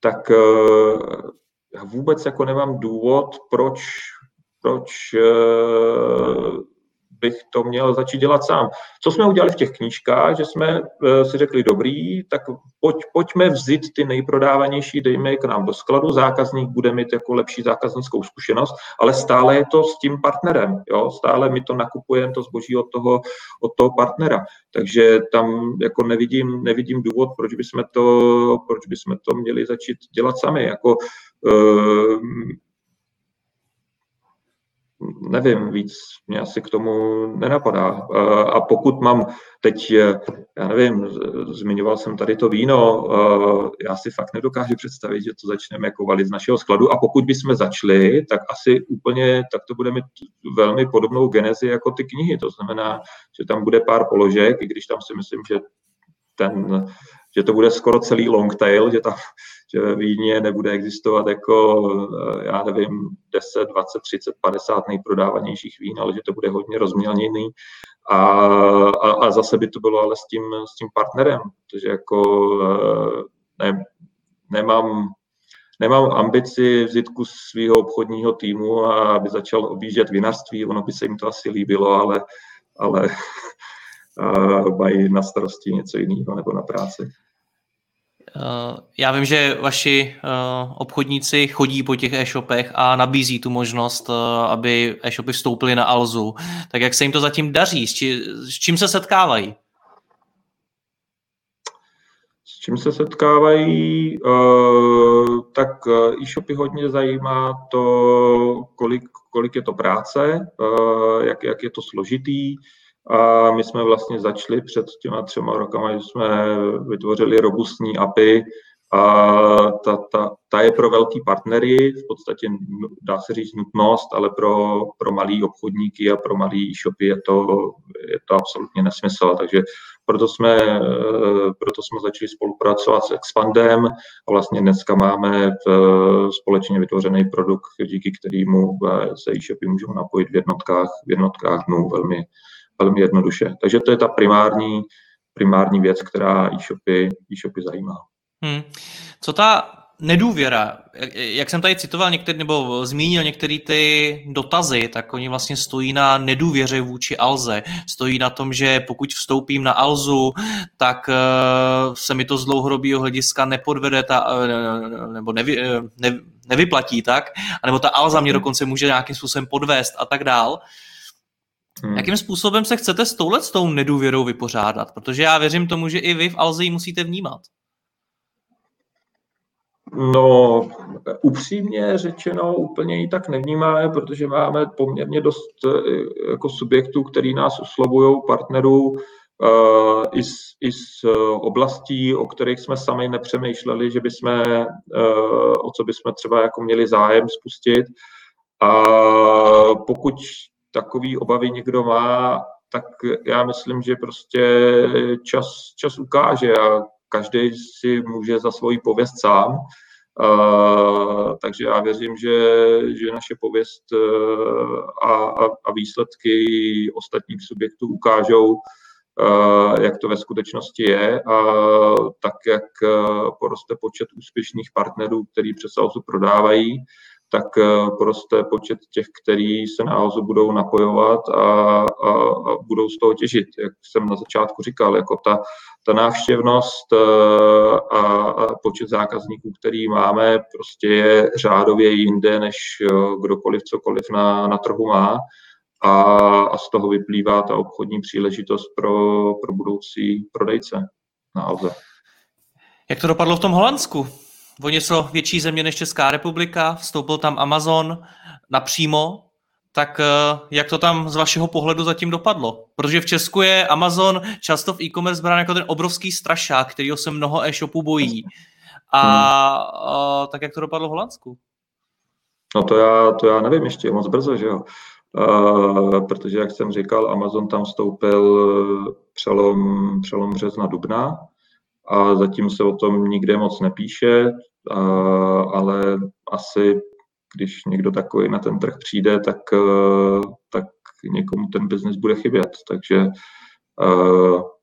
tak já vůbec jako nemám důvod, proč, proč bych to měl začít dělat sám. Co jsme udělali v těch knížkách, že jsme eh, si řekli, dobrý, tak pojď, pojďme vzít ty nejprodávanější, dejme je k nám do skladu, zákazník bude mít jako lepší zákaznickou zkušenost, ale stále je to s tím partnerem, jo? stále my to nakupujeme, to zboží od toho, od toho partnera. Takže tam jako nevidím, nevidím důvod, proč bychom to, proč bychom to měli začít dělat sami. Jako, uh, nevím, víc mě asi k tomu nenapadá. A pokud mám teď, já nevím, zmiňoval jsem tady to víno, já si fakt nedokážu představit, že to začneme jako valit z našeho skladu a pokud bychom začali, tak asi úplně, tak to bude mít velmi podobnou genezi jako ty knihy, to znamená, že tam bude pár položek, i když tam si myslím, že ten, že to bude skoro celý long tail, že tam že ve Vídně nebude existovat jako, eh, já nevím, 10, 20, 30, 50 nejprodávanějších vín, ale že to bude hodně rozmělněný. A, a, a zase by to bylo ale s tím, s tím partnerem, protože jako eh, ne, nemám, nemám ambici vzít kus svého obchodního týmu a aby začal objíždět vinařství, ono by se jim to asi líbilo, ale, ale mají na starosti něco jiného nebo na práci. Eh, já vím, že vaši eh, obchodníci chodí po těch e-shopech a nabízí tu možnost, eh, aby e-shopy vstoupily na Alzu. Tak jak se jim to zatím daří? S, čím se setkávají? S čím se setkávají? Tak e-shopy hodně zajímá to, kolik, kolik je to práce, jak, jak je to složitý, a my jsme vlastně začali před těma třema rokama, že jsme vytvořili robustní API a ta, ta, ta je pro velký partnery, v podstatě dá se říct nutnost, ale pro, pro malý obchodníky a pro malý e-shopy je to, je to absolutně nesmysl. Takže proto jsme, proto jsme začali spolupracovat s Expandem a vlastně dneska máme v, společně vytvořený produkt, díky kterému se e-shopy můžou napojit v jednotkách, v jednotkách dnů velmi, velmi jednoduše. Takže to je ta primární, primární věc, která e-shopy, e-shopy zajímá. Hmm. Co ta nedůvěra, jak jsem tady citoval některý, nebo zmínil některé ty dotazy, tak oni vlastně stojí na nedůvěře vůči Alze. Stojí na tom, že pokud vstoupím na Alzu, tak eh, se mi to z dlouhodobého hlediska nepodvede ta, eh, nebo nevy, eh, ne, nevyplatí tak, anebo ta Alza mě hmm. dokonce může nějakým způsobem podvést a tak dál. Hmm. Jakým způsobem se chcete s touhle s tou nedůvěrou vypořádat? Protože já věřím tomu, že i vy v Alze ji musíte vnímat. No, upřímně řečeno, úplně ji tak nevnímáme, protože máme poměrně dost eh, jako subjektů, který nás oslovují, partnerů, uh, i, z, i z oblastí, o kterých jsme sami nepřemýšleli, že bychom, uh, o co bychom třeba jako měli zájem spustit. A pokud takový obavy někdo má, tak já myslím, že prostě čas, čas ukáže a každý si může za svoji pověst sám. Uh, takže já věřím, že, že naše pověst uh, a, a, a výsledky ostatních subjektů ukážou, uh, jak to ve skutečnosti je a tak, jak poroste počet úspěšných partnerů, který přes Alzu prodávají, tak eh, poroste počet těch, kteří se na Alzu budou napojovat a, a, a budou z toho těžit. Jak jsem na začátku říkal, jako ta, ta návštěvnost eh, a, a počet zákazníků, který máme, prostě je řádově jinde, než eh, kdokoliv cokoliv na, na trhu má. A, a z toho vyplývá ta obchodní příležitost pro, pro budoucí prodejce na Alze. Jak to dopadlo v tom Holandsku? O něco větší země než Česká republika, vstoupil tam Amazon napřímo, tak eh, jak to tam z vašeho pohledu zatím dopadlo? Protože v Česku je Amazon často v e-commerce brán jako ten obrovský strašák, kterýho se mnoho e-shopů bojí. A, a hmm. tak jak to dopadlo v Holandsku? No to já, to já nevím, ještě moc brzo, že jo. Uh, protože, jak jsem říkal, Amazon tam vstoupil přelom, přelom března dubna, a zatím se o tom nikde moc nepíše. ale asi když někdo takový na ten trh přijde, tak, tak někomu ten biznis bude chybět. Takže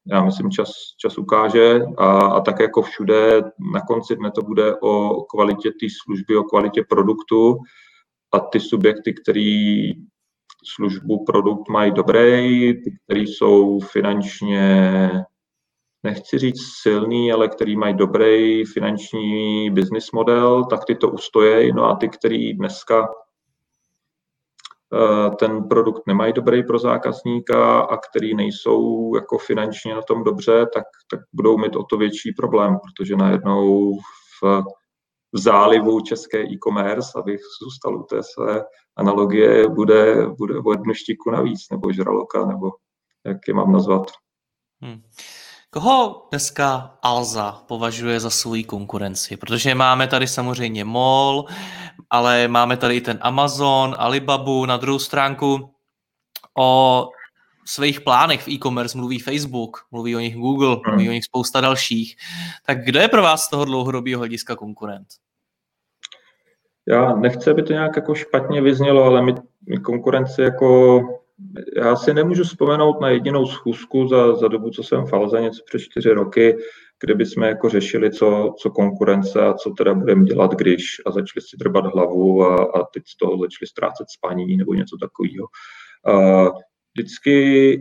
já myslím, čas, čas ukáže a, a tak jako všude, na konci dne to bude o kvalitě té služby, o kvalitě produktu a ty subjekty, který službu, produkt mají dobrý, ty, který jsou finančně, nechci říct silný, ale který mají dobrý finanční business model, tak ty to ustojí. No a ty, který dneska Eh, ten produkt nemají dobrý pro zákazníka a který nejsou jako finančně na tom dobře, tak, tak budou mít o to větší problém, protože najednou v, v zálivu české e-commerce, abych zůstal u té své analogie, bude, bude o jednu štiku navíc, nebo žraloka, nebo jak je mám nazvat. Hmm. Koho dneska Alza považuje za svou konkurenci? Protože máme tady samozřejmě MOL, ale máme tady i ten Amazon, Alibabu, na druhou stránku o svých plánech v e-commerce mluví Facebook, mluví o nich Google, hmm. mluví o nich spousta dalších. Tak kdo je pro vás z toho dlouhodobého hlediska konkurent? Já nechci, aby to nějak jako špatně vyznělo, ale my, my konkurenci jako já si nemůžu vzpomenout na jedinou schůzku za, za dobu, co jsem v Alze, něco přes čtyři roky, kde bychom jako řešili, co, co konkurence a co teda budeme dělat, když a začali si drbat hlavu a, a teď z toho začali ztrácet spaní nebo něco takového. Vždycky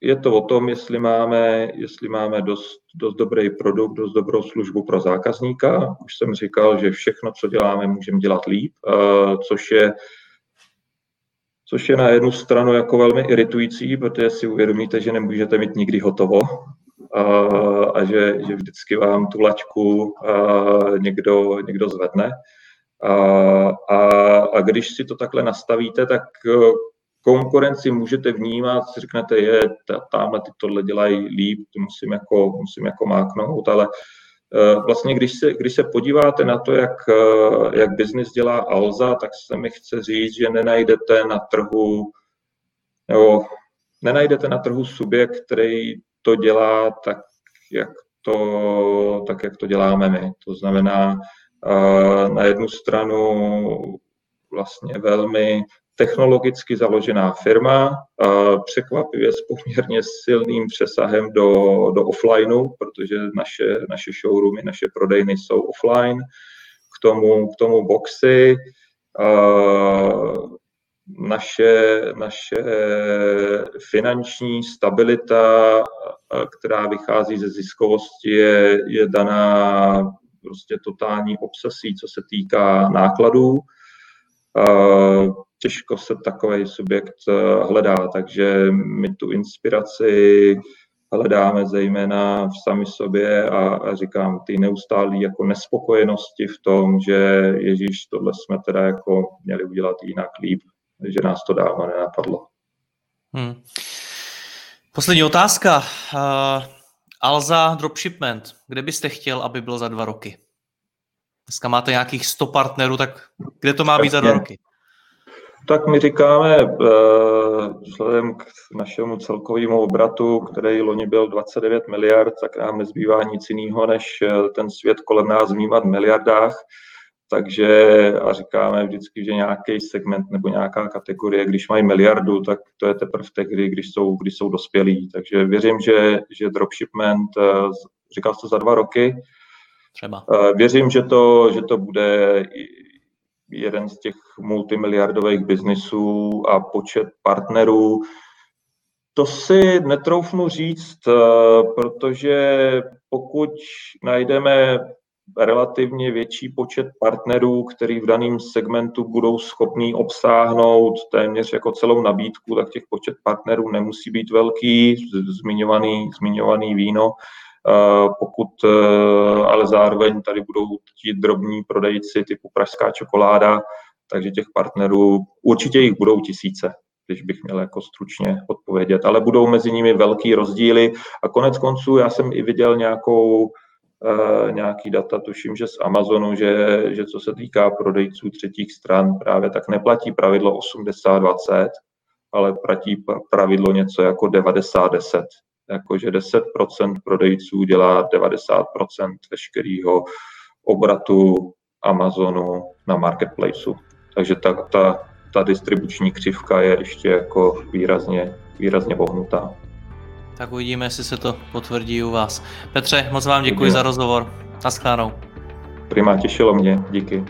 je to o tom, jestli máme, jestli máme dost, dost dobrý produkt, dost dobrou službu pro zákazníka. Už jsem říkal, že všechno, co děláme, můžeme dělat líp, což je což je na jednu stranu jako velmi iritující, protože si uvědomíte, že nemůžete mít nikdy hotovo a, a že, že vždycky vám tu laťku a někdo, někdo zvedne. A, a, a když si to takhle nastavíte, tak konkurenci můžete vnímat, si řeknete, je, tamhle ty tohle dělají líp, to musím jako, musím jako máknout, ale Eh, vlastně, když se, když se podíváte na to, jak, eh, jak biznis dělá Alza, tak se mi chce říct, že nenajdete na trhu, nebo nenajdete na trhu subjekt, který to dělá tak, jak to, tak, jak to děláme my. To znamená, eh, na jednu stranu vlastně velmi technologicky založená firma, překvapivě s poměrně silným přesahem do, do offlineu, protože naše, naše showroomy, naše prodejny jsou offline, k tomu, k tomu boxy, naše, naše finanční stabilita, která vychází ze ziskovosti, je, je daná prostě totální obsesí, co se týká nákladů těžko se takový subjekt eh, hledá, takže my tu inspiraci hledáme zejména v sami sobě a, a říkám, ty neustálé jako nespokojenosti v tom, že Ježíš, tohle jsme teda jako měli udělat jinak líp, že nás to dávno nenapadlo. Hmm. Poslední otázka. Uh, Alza Dropshipment, kde byste chtěl, aby byl za dva roky? Dneska máte nějakých 100 partnerů, tak kde to má být za dva roky? Tak my říkáme, eh, vzhledem k našemu celkovému obratu, který loni byl 29 miliard, tak nám nezbývá nic jiného, než eh, ten svět kolem nás vnímat v miliardách. Takže a říkáme vždycky, že nějaký segment nebo nějaká kategorie, když mají miliardu, tak to je teprve tehdy, když jsou, když jsou dospělí. Takže věřím, že, že dropshipment, eh, říkal jste za dva roky, Třeba. Věřím, že to, že to bude jeden z těch multimiliardových biznisů a počet partnerů. To si netroufnu říct, eh, protože pokud najdeme relativně větší počet partnerů, který v daném segmentu budou schopní obsáhnout téměř jako celou nabídku, tak těch počet partnerů nemusí být velký, zmiňovaný, zmiňovaný víno pokud eh, ale zároveň tady budou ti drobní prodejci typu pražská čokoláda, takže těch partnerů určitě jich budou tisíce, když bych měl jako stručně odpovědět, ale budou mezi nimi velký rozdíly. A konec konců já jsem i viděl nějakou Uh, nějaký data, tuším, že z Amazonu, že, že co se týká prodejců třetích stran, právě tak neplatí pravidlo 80-20, ale platí pravidlo něco jako 90-10 jakože 10% prodejců dělá 90% veškerého obratu Amazonu na marketplaceu. Takže ta, ta, ta distribuční křivka je ještě jako výrazně, výrazně pohnutá. Tak uvidíme, jestli se to potvrdí u vás. Petře, moc vám děkuji Uvidíme. za rozhovor. Naschledanou. Prima, těšilo mě. Díky.